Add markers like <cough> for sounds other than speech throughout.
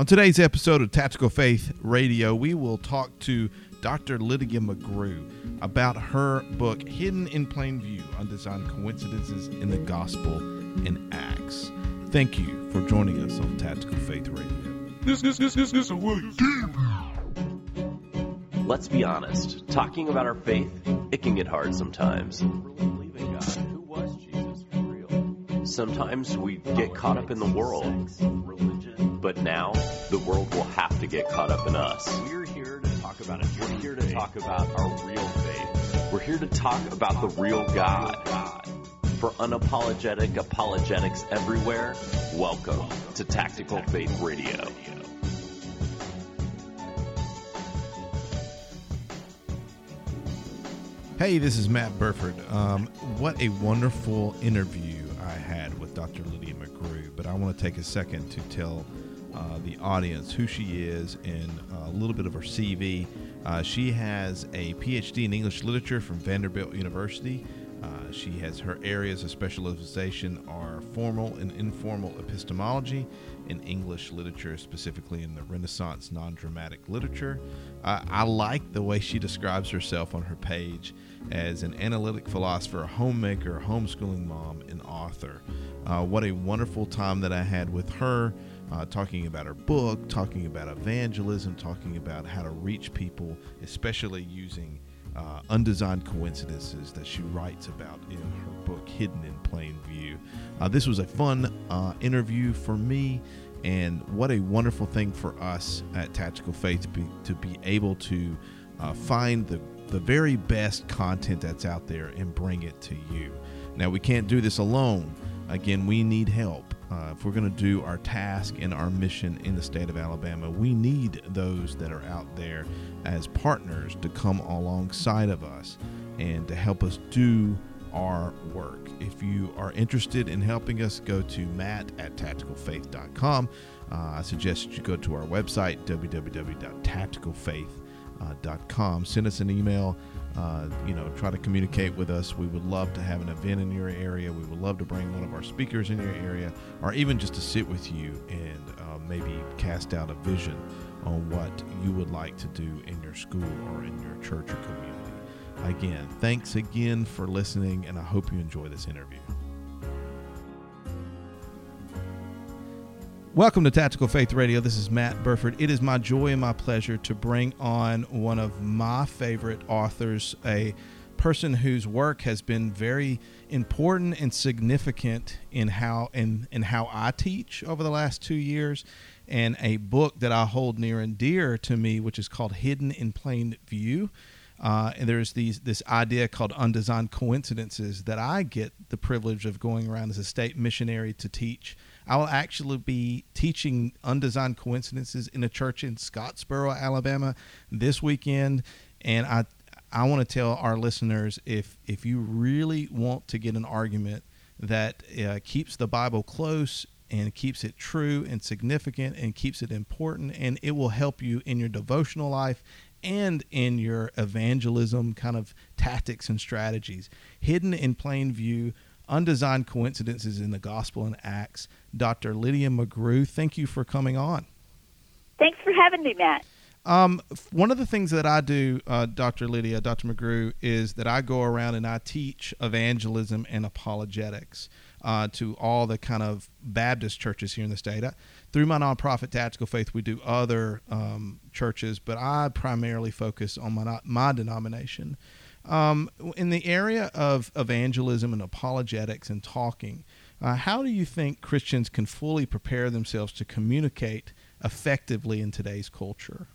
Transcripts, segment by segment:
On today's episode of Tactical Faith Radio, we will talk to Dr. Lydia McGrew about her book, Hidden in Plain View Undesigned Coincidences in the Gospel and Acts. Thank you for joining us on Tactical Faith Radio. This, this, this, this, this, Let's be honest, talking about our faith, it can get hard sometimes. Really believing God. Who was Jesus for real? Sometimes we get caught up in the world. Religion. But now, the world will have to get caught up in us. We're here to talk about it. We're here to talk about our real faith. We're here to talk about the real God. For unapologetic apologetics everywhere, welcome to Tactical Faith Radio. Hey, this is Matt Burford. Um, what a wonderful interview I had with Dr. Lydia McGrew. But I want to take a second to tell uh, the audience who she is and a little bit of her CV. Uh, she has a PhD in English literature from Vanderbilt University. Uh, she has her areas of specialization are formal and informal epistemology in English literature, specifically in the Renaissance non dramatic literature. Uh, I like the way she describes herself on her page as an analytic philosopher, a homemaker, homeschooling mom, and author. Uh, what a wonderful time that I had with her. Uh, talking about her book, talking about evangelism, talking about how to reach people, especially using uh, undesigned coincidences that she writes about in her book, Hidden in Plain View. Uh, this was a fun uh, interview for me, and what a wonderful thing for us at Tactical Faith to be, to be able to uh, find the, the very best content that's out there and bring it to you. Now, we can't do this alone. Again, we need help. Uh, if we're going to do our task and our mission in the state of Alabama, we need those that are out there as partners to come alongside of us and to help us do our work. If you are interested in helping us, go to matt at tacticalfaith.com. Uh, I suggest you go to our website, www.tacticalfaith.com. Send us an email uh, you know, try to communicate with us. We would love to have an event in your area. We would love to bring one of our speakers in your area, or even just to sit with you and uh, maybe cast out a vision on what you would like to do in your school or in your church or community. Again, thanks again for listening, and I hope you enjoy this interview. Welcome to Tactical Faith Radio. This is Matt Burford. It is my joy and my pleasure to bring on one of my favorite authors, a person whose work has been very important and significant in how in, in how I teach over the last two years, and a book that I hold near and dear to me, which is called Hidden in Plain View. Uh, and there's these this idea called undesigned coincidences that I get the privilege of going around as a state missionary to teach I will actually be teaching undesigned coincidences in a church in Scottsboro, Alabama this weekend. And I, I want to tell our listeners if, if you really want to get an argument that uh, keeps the Bible close and keeps it true and significant and keeps it important, and it will help you in your devotional life and in your evangelism kind of tactics and strategies. Hidden in plain view Undesigned Coincidences in the Gospel and Acts. Dr. Lydia McGrew, thank you for coming on. Thanks for having me, Matt. Um, one of the things that I do, uh, Dr. Lydia, Dr. McGrew, is that I go around and I teach evangelism and apologetics uh, to all the kind of Baptist churches here in the state. I, through my nonprofit Tactical Faith, we do other um, churches, but I primarily focus on my my denomination. Um, in the area of evangelism and apologetics and talking, uh, how do you think Christians can fully prepare themselves to communicate effectively in today's culture?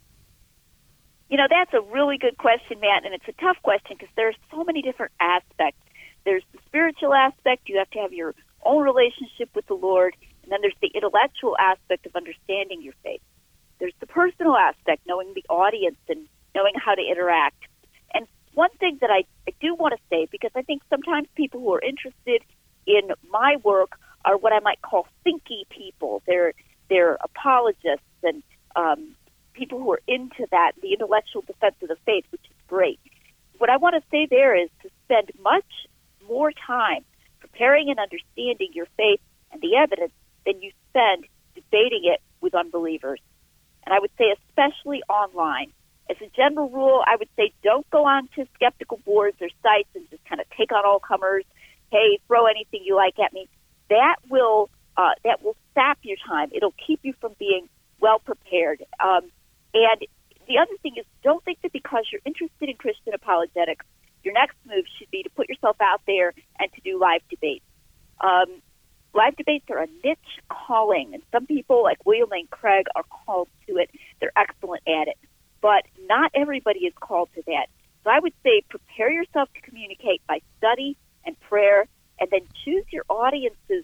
You know, that's a really good question, Matt, and it's a tough question because there's so many different aspects. There's the spiritual aspect, you have to have your own relationship with the Lord, and then there's the intellectual aspect of understanding your faith. There's the personal aspect, knowing the audience and knowing how to interact one thing that I, I do want to say, because I think sometimes people who are interested in my work are what I might call thinky people. They're they're apologists and um, people who are into that, the intellectual defense of the faith, which is great. What I want to say there is to spend much more time preparing and understanding your faith and the evidence than you spend debating it with unbelievers. And I would say, especially online. As a general rule, I would say don't go on to skeptical boards or sites and just kind of take on all comers. Hey, throw anything you like at me. That will uh, that will sap your time. It'll keep you from being well prepared. Um, and the other thing is, don't think that because you're interested in Christian apologetics, your next move should be to put yourself out there and to do live debates. Um, live debates are a niche calling, and some people, like William Lane Craig, are called to it. They're excellent at it, but not everybody is called to that. So I would say prepare yourself to communicate by study and prayer, and then choose your audiences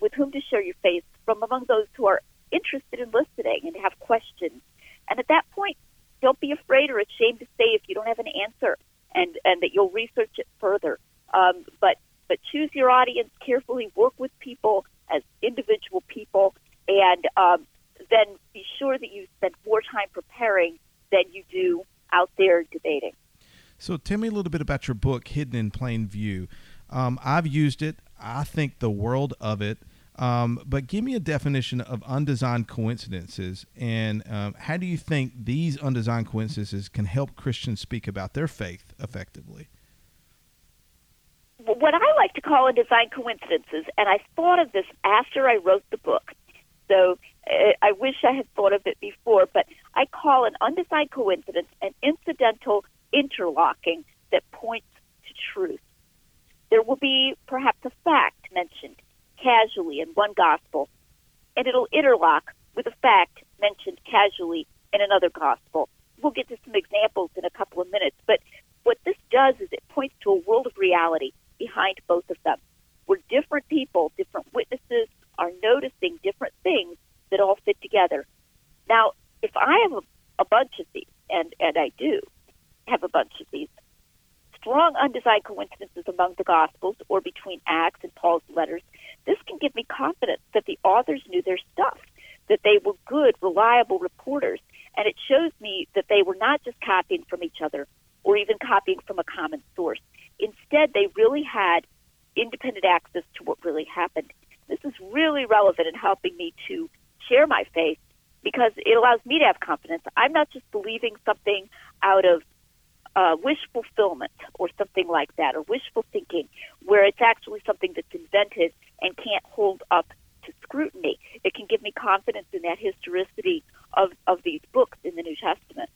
with whom to share your faith from among those who are interested in listening and have questions. And at that point, don't be afraid or ashamed to say if you don't have an answer, and and that you'll research it further. Um, but but choose your audience carefully. Work with people as individual people, and um, then be sure that you spend more time preparing than you do out there debating. So tell me a little bit about your book, Hidden in Plain View. Um, I've used it. I think the world of it. Um, but give me a definition of undesigned coincidences, and um, how do you think these undesigned coincidences can help Christians speak about their faith effectively? What I like to call undesigned coincidences, and I thought of this after I wrote the book, so uh, I wish I had thought of it before, but I call an undesigned coincidence an incidental interlocking that points to truth. There will be perhaps a fact mentioned casually in one gospel, and it'll interlock with a fact mentioned casually in another gospel. We'll get to some examples in a couple of minutes, but what this does is it points to a world of reality behind both of them, where different people, different witnesses are noticing different things that all fit together. Now, if I have a, a bunch of these, and, and I do have a bunch of these, strong undesigned coincidences among the Gospels or between Acts and Paul's letters, this can give me confidence that the authors knew their stuff, that they were good, reliable reporters, and it shows me that they were not just copying from each other or even copying from a common source. Instead, they really had independent access to what really happened. This is really relevant in helping me to share my faith because it allows me to have confidence. I'm not just believing something out of uh, wish fulfillment or something like that, or wishful thinking, where it's actually something that's invented and can't hold up to scrutiny. It can give me confidence in that historicity of, of these books in the New Testament.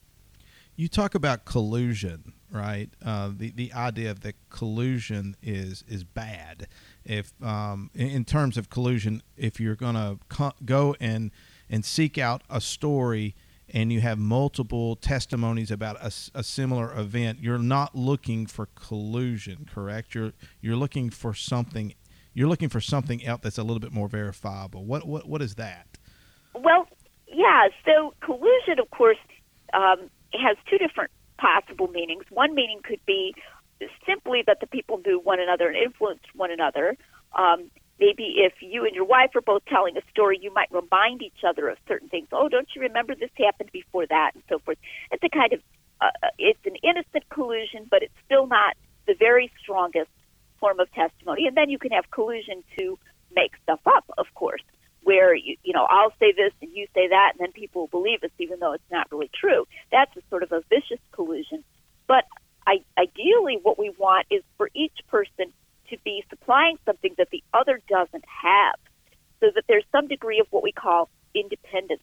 You talk about collusion, right? Uh, the the idea of that collusion is is bad. If um, in, terms of collusion, if you're going to co- go and and seek out a story and you have multiple testimonies about a, a, similar event, you're not looking for collusion, correct? You're you're looking for something. You're looking for something else that's a little bit more verifiable. What what what is that? Well, yeah. So collusion, of course, um, has two different possible meanings. One meaning could be simply that the people knew one another and influenced one another. Um, maybe if you and your wife are both telling a story, you might remind each other of certain things. Oh, don't you remember this happened before that, and so forth. It's a kind of uh, uh, it's an innocent collusion, but it's still not the very strongest form of testimony. And then you can have collusion to make stuff up, of course, where you you know I'll say this and you say that, and then people believe us even though it's not really true. That's a sort of a vicious collusion. But I, ideally, what we want is for each person to be supplying something that the other doesn't have, so that there's some degree of what we call independence,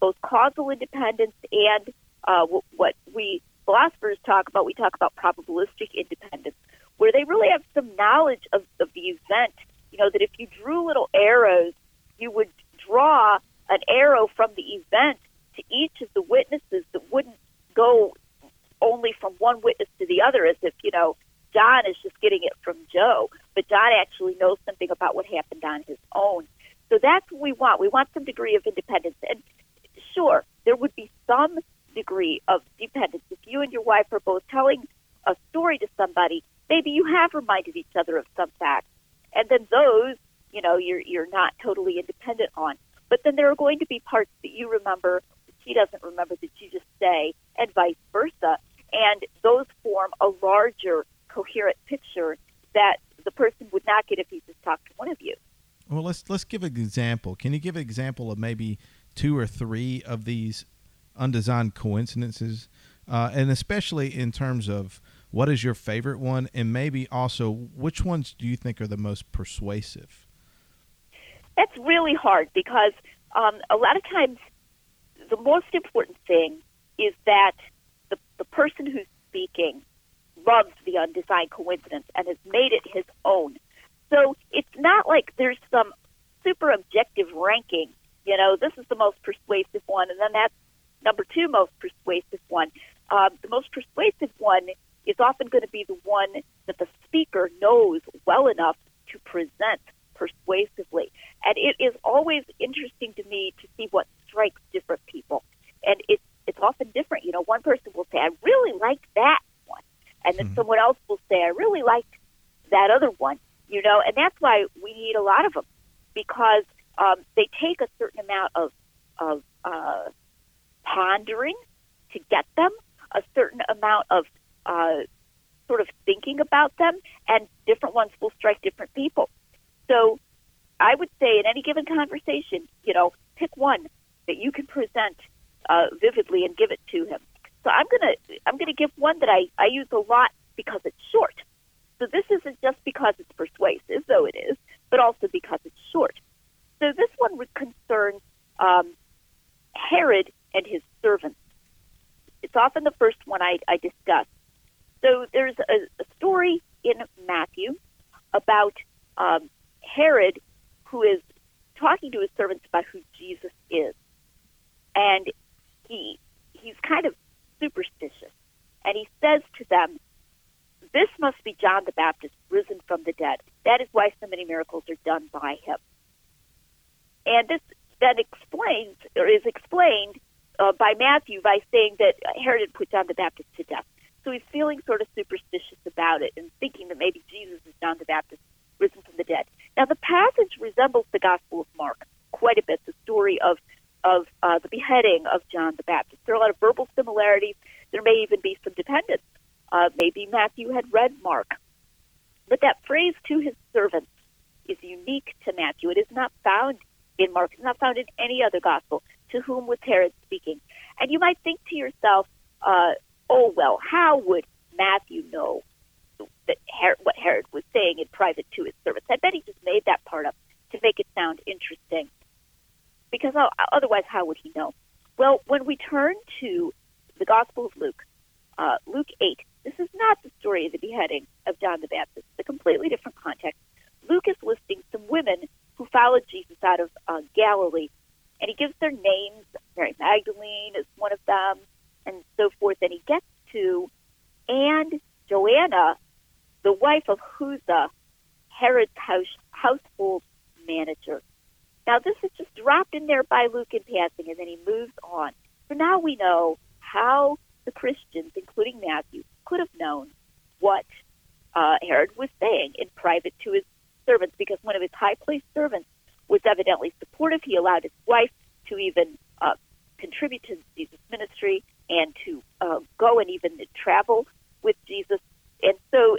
both causal independence and uh, what we philosophers talk about. We talk about probabilistic independence, where they really have some knowledge of, of the event. You know that if you drew little arrows, you would draw an arrow from the event to each of the witnesses that wouldn't go only from one witness to the other as if, you know, John is just getting it from Joe, but John actually knows something about what happened on his own. So that's what we want. We want some degree of independence. And sure, there would be some degree of dependence. If you and your wife are both telling a story to somebody, maybe you have reminded each other of some facts. And then those, you know, you're you're not totally independent on. But then there are going to be parts that you remember that she doesn't remember that you just say, and vice versa. And those form a larger coherent picture that the person would not get if he just talked to one of you. Well, let's let's give an example. Can you give an example of maybe two or three of these undesigned coincidences, uh, and especially in terms of what is your favorite one, and maybe also which ones do you think are the most persuasive? That's really hard because um, a lot of times the most important thing is that the, the person who's speaking loves the undesigned coincidence and has made it his own. So it's not like there's some super objective ranking. You know, this is the most persuasive one, and then that's number two most persuasive one. Um, the most persuasive one is often going to be the one that the speaker knows well enough to present persuasively. And it is always interesting to me to see what strikes different people. And it's it's often different. You know, one person will say, I really like that. And then mm-hmm. someone else will say, I really liked that other one. You know, and that's why we need a lot of them because um, they take a certain amount of, of uh, pondering to get them, a certain amount of uh, sort of thinking about them, and different ones will strike different people. So I would say in any given conversation, you know, pick one that you can present uh, vividly and give it to him. So I'm gonna I'm gonna give one that I, I use a lot because it's short. So this isn't just because it's persuasive, though it is, but also because it's short. So this one would concern um, Herod and his servants. It's often the first one I, I discuss. So there's a, a story in Matthew about um, Herod who is talking to his servants about who Jesus is. And he he's kind of superstitious. And he says to them, This must be John the Baptist risen from the dead. That is why so many miracles are done by him. And this then explains or is explained uh, by Matthew by saying that Herod put John the Baptist to death. So he's feeling sort of superstitious about it and thinking that maybe Jesus is John the Baptist risen from the dead. Now, the passage resembles the Gospel of Mark quite a bit, the story of, of uh, the beheading of John the Baptist. There are a lot of verbal similarities. There may even be some dependence. Uh, maybe Matthew had read Mark. But that phrase to his servants is unique to Matthew. It is not found in Mark. It's not found in any other gospel. To whom was Herod speaking? And you might think to yourself, uh, oh, well, how would Matthew know that Herod, what Herod was saying in private to his servants. I bet he just made that part up to make it sound interesting, because otherwise, how would he know? Well, when we turn to the Gospel of Luke, uh, Luke 8, this is not the story of the beheading of John the Baptist. It's a completely different context. Luke is listing some women who followed Jesus out of uh, Galilee, and he gives their names. Mary Magdalene is one of them, and so forth. And he gets to and Joanna, the wife of Chuza, Herod's house, household manager. Now, this is just dropped in there by Luke in passing, and then he moves on. So now we know how the Christians, including Matthew, could have known what uh, Herod was saying in private to his servants, because one of his high placed servants was evidently supportive. He allowed his wife to even uh, contribute to Jesus' ministry and to uh, go and even travel with Jesus. And so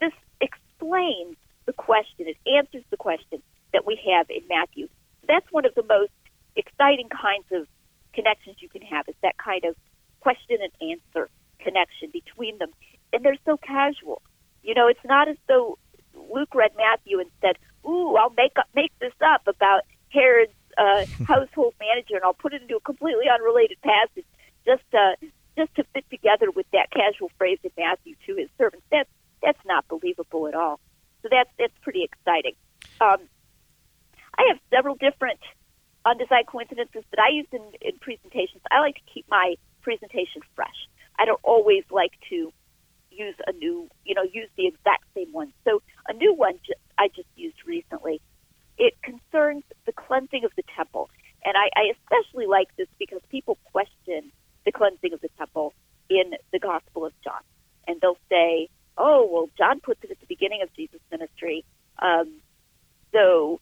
this explains the question, it answers the question that we have in Matthew. That's one of the most exciting kinds of connections you can have, is that kind of question and answer connection between them. And they're so casual. You know, it's not as though Luke read Matthew and said, "Ooh, I'll make up, make this up about Herod's uh, <laughs> household manager, and I'll put it into a completely unrelated passage just uh, just to fit together with that casual phrase in Matthew to his servants. That's that's not believable at all. So that's that's pretty exciting. Um, I have several different undesigned coincidences that I use in, in presentations. I like to keep my presentation fresh. I don't always like to use a new, you know, use the exact same one. So a new one I just used recently. It concerns the cleansing of the temple, and I, I especially like this because people question the cleansing of the temple in the Gospel of John. And they'll say, oh, well, John puts it at the beginning of Jesus' ministry. Um, so,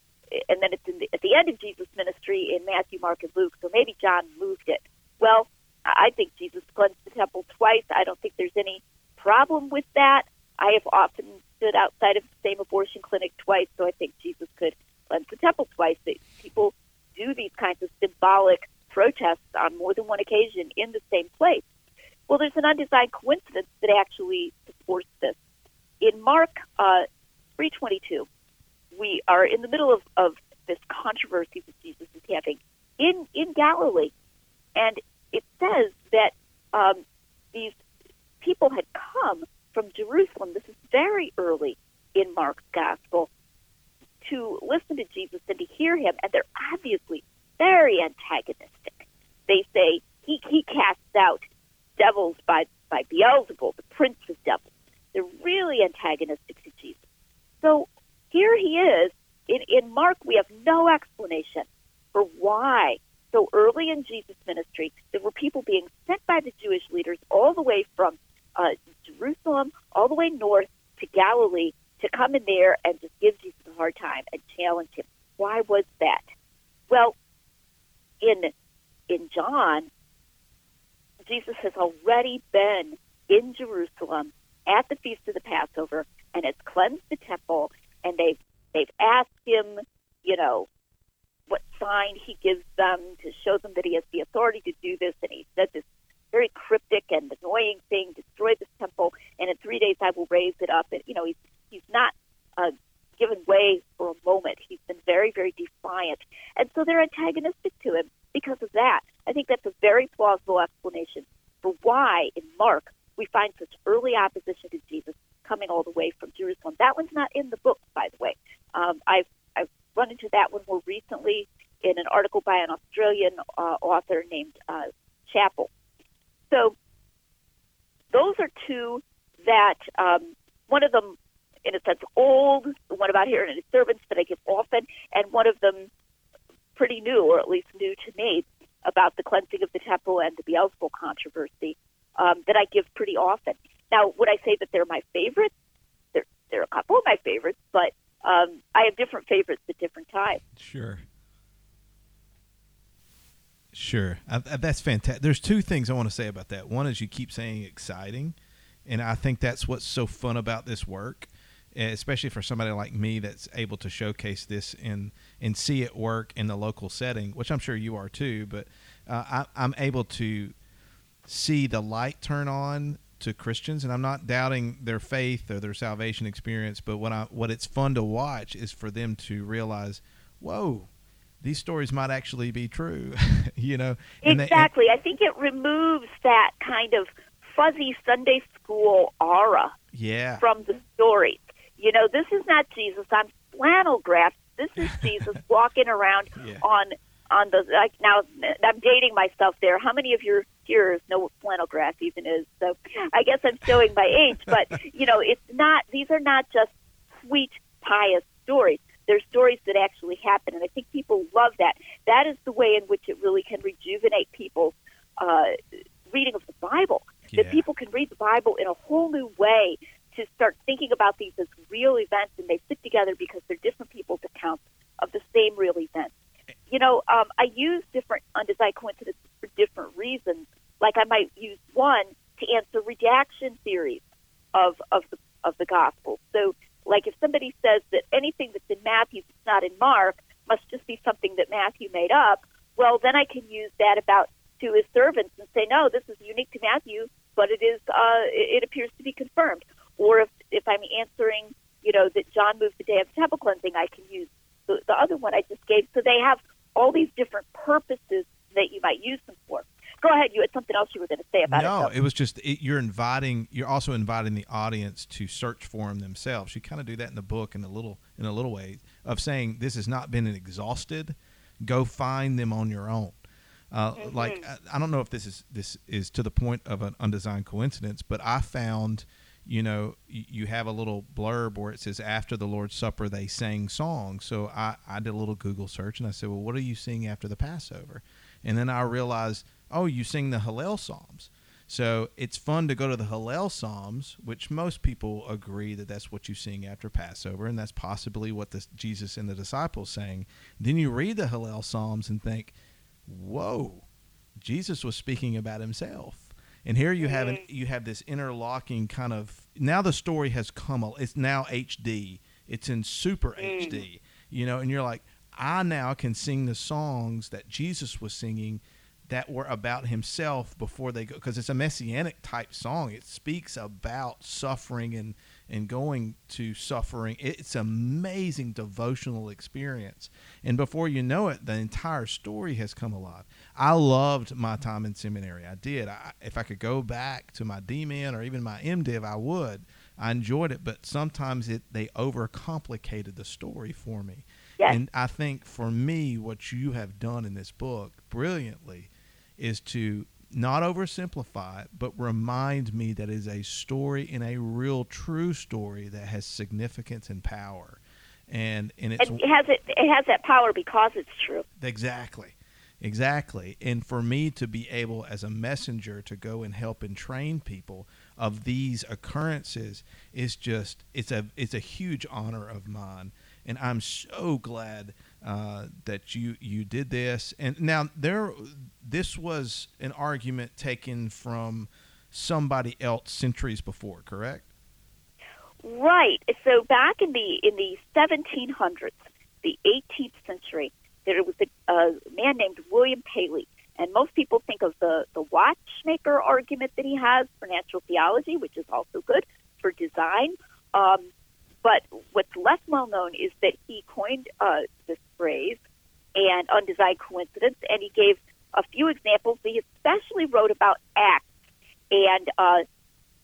and then it's the, at the end of Jesus' ministry in Matthew, Mark, and Luke. So maybe John moved it. Well, I think Jesus cleansed the temple twice. I don't think there's any problem with that. I have often stood outside of the same abortion clinic twice, so I think Jesus could cleanse the temple twice. People do these kinds of symbolic protests on more than one occasion in the same place. Well, there's an undesigned coincidence that actually supports this. In Mark uh, 3:22, we are in the middle of, of this controversy that Jesus is having in in Galilee, and it says that um, these people had come from Jerusalem. This is very early in Mark's gospel to listen to Jesus and to hear him, and they're obviously very antagonistic. They say he he casts out devils by by Beelzebul, the prince of devils. They're really antagonistic to Jesus. So here he is. In, in Mark, we have no explanation for why so early in Jesus' ministry there were people being sent by the Jewish leaders all the way from uh, Jerusalem all the way north to Galilee to come in there and just give Jesus a hard time and challenge him. Why was that? Well, in in John, Jesus has already been in Jerusalem at the feast of the Passover and has cleansed the temple, and they've they've asked him, you know, what sign he gives them to show them that he has the authority to do this, and he said this very cryptic and annoying thing: destroy this temple, and in three days I will raise it up. And you know, he's he's not uh, given way for a moment. He's been very, very defiant, and so they're antagonistic to him because of that. I think that's a very plausible explanation for why in Mark we find such early opposition to Jesus coming all the way from Jerusalem. That one's not in the book, by the way. Um, I've I've run into that one more recently in an article by an Australian uh, author named uh, Chappell. So those are two that um, one of them, in a sense, old, one about hearing his servants that I give often, and one of them pretty new, or at least new to me, about the cleansing of the temple and the Beelzebul controversy um, that I give pretty often. Now, would I say that they're my favorites? There are a couple of my favorites, but um, I have different favorites at different times. Sure. Sure. I, I, that's fantastic. There's two things I want to say about that. One is you keep saying exciting, and I think that's what's so fun about this work, especially for somebody like me that's able to showcase this and and see it work in the local setting, which I'm sure you are too. But uh, I, I'm able to see the light turn on to Christians, and I'm not doubting their faith or their salvation experience. But what I what it's fun to watch is for them to realize, whoa, these stories might actually be true. <laughs> you know, and exactly. They, and, I think it removes that kind of fuzzy Sunday school aura. Yeah. From the story, You know, this is not Jesus on flannel graph. This is <laughs> Jesus walking around yeah. on on the like now I'm dating myself there. How many of your hearers know what flannel graph even is? So I guess I'm showing my age, but <laughs> you know, it's not these are not just sweet pious stories. They're stories that actually happen and I think people love that. That is the way in which it really can rejuvenate people's uh, reading of the Bible. Yeah. That people can read the Bible in a whole new way to start thinking about these as real events and they fit together because they're different people's accounts of the same real events you know, um, I use different undesigned coincidences for different reasons. Like I might use one to answer redaction theories of of the of the gospel. So, like if somebody says that anything that's in Matthew that's not in Mark must just be something that Matthew made up, well, then I can use that about to his servants and say, no, this is unique to Matthew, but it is uh, it appears to be confirmed. Or if if I'm answering, you know, that John moved the day of temple cleansing, I can use the, the other one I just gave. So they have all these different purposes that you might use them for. Go ahead. You had something else you were going to say about no, it. No, it was just it, you're inviting. You're also inviting the audience to search for them themselves. You kind of do that in the book in a little in a little way of saying this has not been exhausted. Go find them on your own. Uh, mm-hmm. Like I, I don't know if this is this is to the point of an undesigned coincidence, but I found you know, you have a little blurb where it says after the Lord's Supper they sang songs. So I, I did a little Google search and I said, well, what are you singing after the Passover? And then I realized, oh, you sing the Hallel Psalms. So it's fun to go to the Hallel Psalms, which most people agree that that's what you sing after Passover, and that's possibly what the, Jesus and the disciples sang. Then you read the Hallel Psalms and think, whoa, Jesus was speaking about himself and here you have an, you have this interlocking kind of now the story has come. It's now HD. It's in super. Hmm. HD. You know, and you're like, I now can sing the songs that Jesus was singing that were about himself before they go because it's a messianic type song. It speaks about suffering and and going to suffering. It's an amazing devotional experience. And before you know it the entire story has come alive. I loved my time in seminary. I did. I, if i could go back to my dmin or even my mdiv i would. I enjoyed it but sometimes it they overcomplicated the story for me. Yes. and i think for me what you have done in this book brilliantly is to not oversimplify it, but remind me that it is a story in a real, true story that has significance and power. And and it's it has it. It has that power because it's true. exactly, exactly. And for me to be able, as a messenger, to go and help and train people of these occurrences is just it's a it's a huge honor of mine. And I'm so glad uh, that you you did this. And now there, this was an argument taken from somebody else centuries before, correct? Right. So back in the in the 1700s, the 18th century, there was a, a man named William Paley, and most people think of the the watchmaker argument that he has for natural theology, which is also good for design. Um, but what's less well known is that he coined uh, this phrase and undesigned coincidence, and he gave a few examples. He especially wrote about Acts and uh,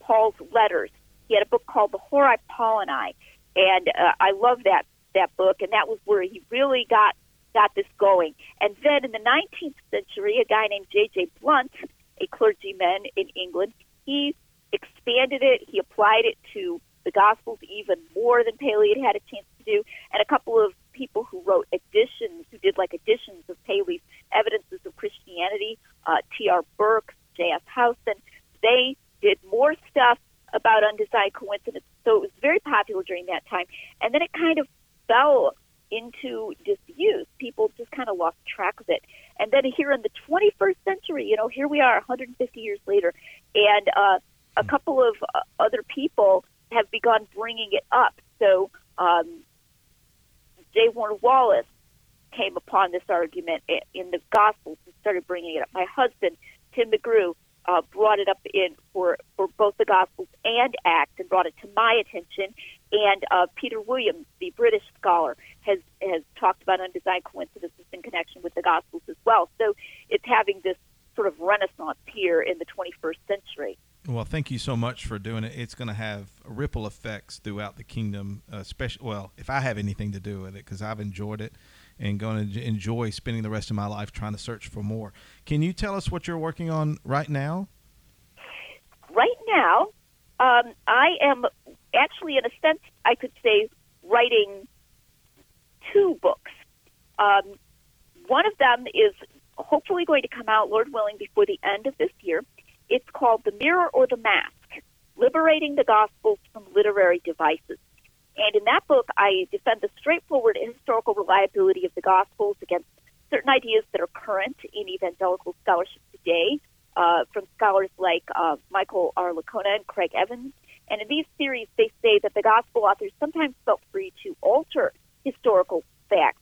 Paul's letters. He had a book called the Horae Paulinae, and uh, I love that that book. And that was where he really got got this going. And then in the 19th century, a guy named J.J. Blunt, a clergyman in England, he expanded it. He applied it to the Gospels even more than Paley had had a chance to do. And a couple of people who wrote editions, who did like editions of Paley's Evidences of Christianity, uh, T.R. Burke, J.S. Howson, they did more stuff about undesigned coincidence. So it was very popular during that time. And then it kind of fell into disuse. People just kind of lost track of it. And then here in the 21st century, you know, here we are 150 years later, and uh, a couple of uh, other people have begun bringing it up. So um, J. Warner Wallace came upon this argument in the Gospels and started bringing it up. My husband, Tim McGrew, uh, brought it up in for, for both the Gospels and Acts and brought it to my attention. And uh, Peter Williams, the British scholar, has has talked about undesigned coincidences in connection with the Gospels as well. So it's having this sort of renaissance here in the 21st century. Well, thank you so much for doing it. It's going to have ripple effects throughout the kingdom, uh, especially well, if I have anything to do with it, because I've enjoyed it and going to enjoy spending the rest of my life trying to search for more. Can you tell us what you're working on right now? right now, um, I am actually, in a sense, I could say, writing two books. Um, one of them is hopefully going to come out, Lord willing, before the end of this year. It's called The Mirror or the Mask Liberating the Gospels from Literary Devices. And in that book, I defend the straightforward historical reliability of the Gospels against certain ideas that are current in evangelical scholarship today, uh, from scholars like uh, Michael R. Licona and Craig Evans. And in these theories, they say that the Gospel authors sometimes felt free to alter historical facts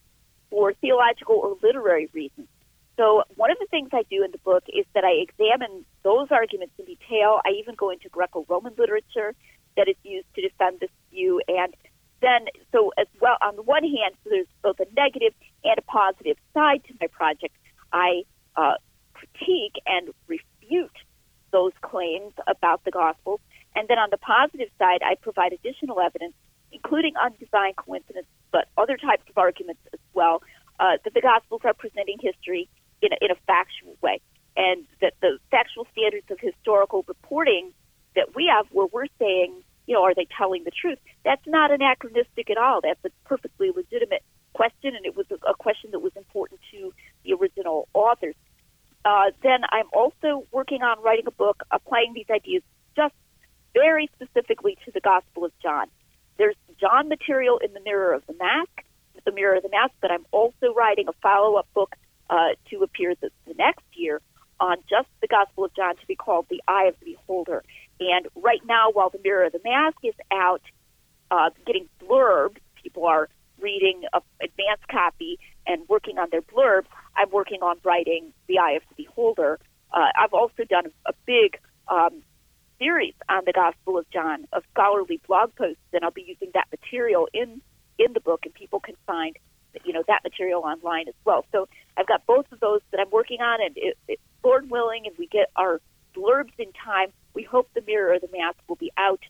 for theological or literary reasons. So, one of the things I do in the book is that I examine those arguments in detail. I even go into Greco Roman literature that is used to defend this view. And then, so as well, on the one hand, there's both a negative and a positive side to my project. I uh, critique and refute those claims about the Gospels. And then on the positive side, I provide additional evidence, including undesigned coincidence, but other types of arguments as well, uh, that the Gospels are presenting history in a, in a factual way. And that the factual standards of historical reporting that we have, where we're saying, you know, are they telling the truth? That's not anachronistic at all. That's a perfectly legitimate question, and it was a, question that was important to the original authors. Uh, then I'm also working on writing a book applying these ideas just very specifically to the Gospel of John. There's John material in the Mirror of the Mask, the Mirror of the Mask, but I'm also writing a follow-up book uh, to appear the, the next year on just the Gospel of John to be called The Eye of the Beholder. And right now, while the Mirror of the Mask is out, uh, getting blurbs, people are reading a advanced copy and working on their blurbs. I I'm working on writing The Eye of the Beholder. Uh, I've also done a, a big um, series on the Gospel of John of scholarly blog posts, and I'll be using that material in in the book, and people can find you know that material online as well. So I've got both of those that I'm working on, and it, it, Lord willing, if we get our blurbs in time, we hope the Mirror of the Mask will be out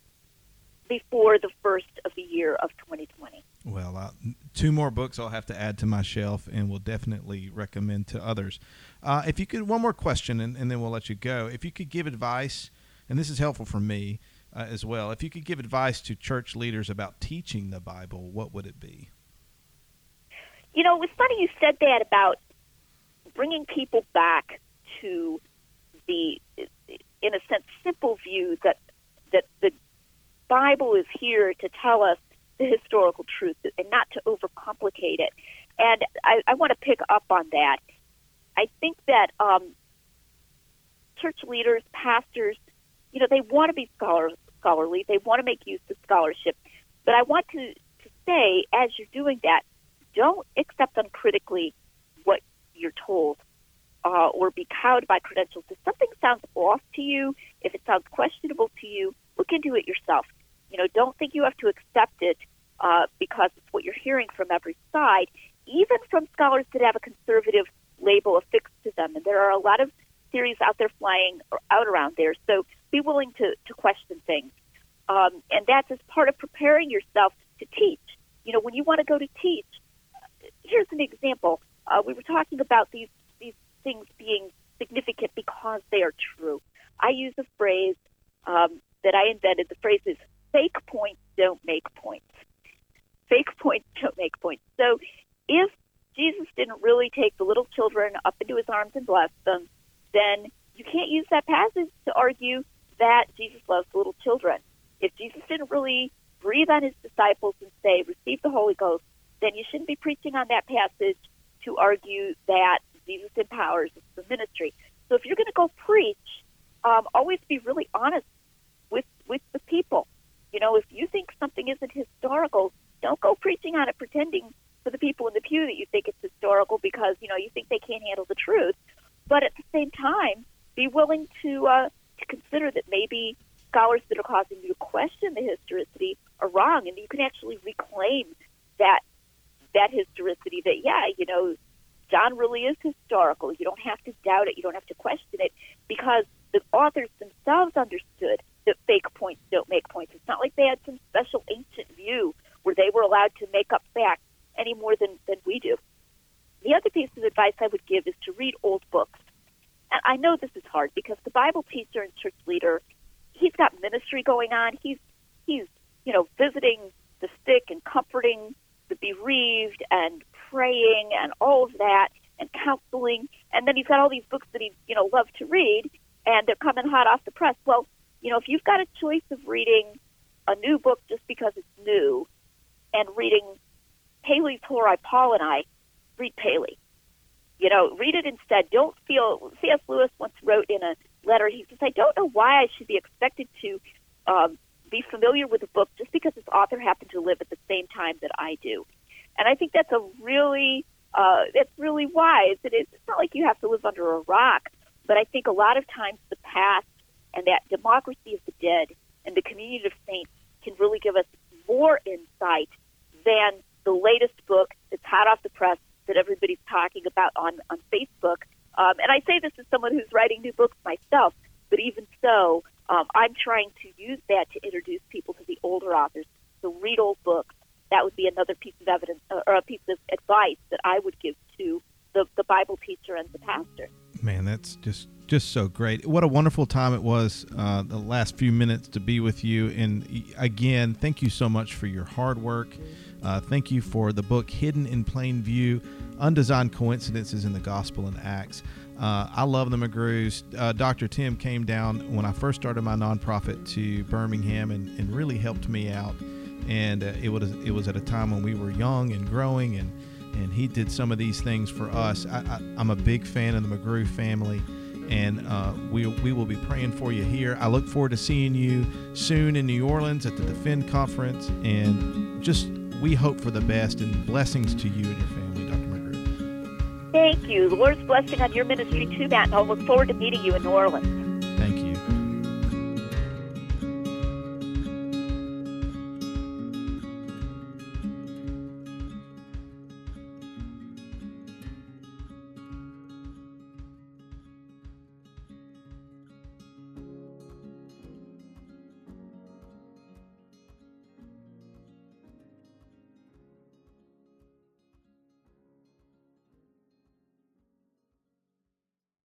before the first of the year of 2020. Well, uh, two more books I'll have to add to my shelf, and will definitely recommend to others. Uh, if you could, one more question, and, and, then we'll let you go. If you could give advice, and this is helpful for me uh, as well, if you could give advice to church leaders about teaching the Bible, what would it be? You know, it was funny you said that about bringing people back to the, in a sense, simple view that that the Bible is here to tell us the historical truth and not to overcomplicate it. And I, I want to pick up on that. I think that um, church leaders, pastors, you know, they want to be scholar, scholarly. They want to make use of scholarship. But I want to, to say, as you're doing that, don't accept uncritically what you're told uh, or be cowed by credentials. If something sounds off to you, if it sounds questionable to you, look into it yourself. You know, don't think you have to accept it uh, because it's what you're hearing from every side, even from scholars that have a conservative label affixed to them. And there are a lot of theories out there flying out around there. So be willing to, to question things. Um, and that's as part of preparing yourself to teach. You know, when you want to go to teach, here's an example. Uh, we were talking about these these things being significant because they are true. I use a phrase um, that I invented. The phrase is "fake points don't make points." Fake <laughs> points don't make points. So, if Jesus didn't really take the little children up into his arms and bless them, then you can't use that passage to argue that Jesus loves the little children. If Jesus didn't really breathe on his disciples and say, receive the Holy Ghost, then you shouldn't be preaching on that passage to argue that Jesus empowers the ministry. So if you're going to go preach, um, always be really honest with with the people. You know, if you think something isn't historical, don't go preaching on it pretending for the people in the pew that you think it's historical because you know you think they can't handle the truth. But at the same time, be willing to uh, to consider that maybe scholars that are causing you to question the historicity are wrong, and you can actually reclaim that that historicity. That yeah, you know, John really is historical. You don't have to doubt it. You don't have to question it because the authors themselves understood that fake points don't make points. It's not like they had some special ancient view where they were allowed to make up facts any more than, than we do. The other piece of advice I would give is to read old books. And I know this is hard because the Bible teacher and church leader, he's got ministry going on. He's he's you know visiting the sick and comforting the bereaved and praying and all of that and counseling. And then he's got all these books that he, you know, loved to read and they're coming hot off the press. Well, you know, if you've got a choice of reading a new book just because it's new and reading Paley's Horae I read Paley. You know, read it instead. Don't feel. C.S. Lewis once wrote in a letter. He says, "I don't know why I should be expected to um, be familiar with a book just because its author happened to live at the same time that I do. And I think that's a really uh, that's really wise. It is. It's not like you have to live under a rock, but I think a lot of times the past and that democracy of the dead and the community of saints can really give us more insight than the latest book that's hot off the press that everybody's talking about on on Facebook. Um, and I say this as someone who's writing new books myself, but even so, um, I'm trying to use that to introduce people to the older authors. So read old books. That would be another piece of evidence uh, or a piece of advice that I would give to the, the Bible teacher and the pastor. Man, that's just just so great. What a wonderful time it was uh, the last few minutes to be with you. And again, thank you so much for your hard work. Uh, thank you for the book Hidden in Plain View Undesigned Coincidences in the Gospel and Acts. Uh, I love the McGrews. Uh, Dr. Tim came down when I first started my nonprofit to Birmingham and, and really helped me out. And uh, it was it was at a time when we were young and growing, and and he did some of these things for us. I, am a big fan of the McGrew family, and uh, we we will be praying for you here. I look forward to seeing you soon in New Orleans at the Defend conference, and just we hope for the best and blessings to you and your family. Thank you. The Lord's blessing on your ministry too, Matt, and I'll look forward to meeting you in New Orleans.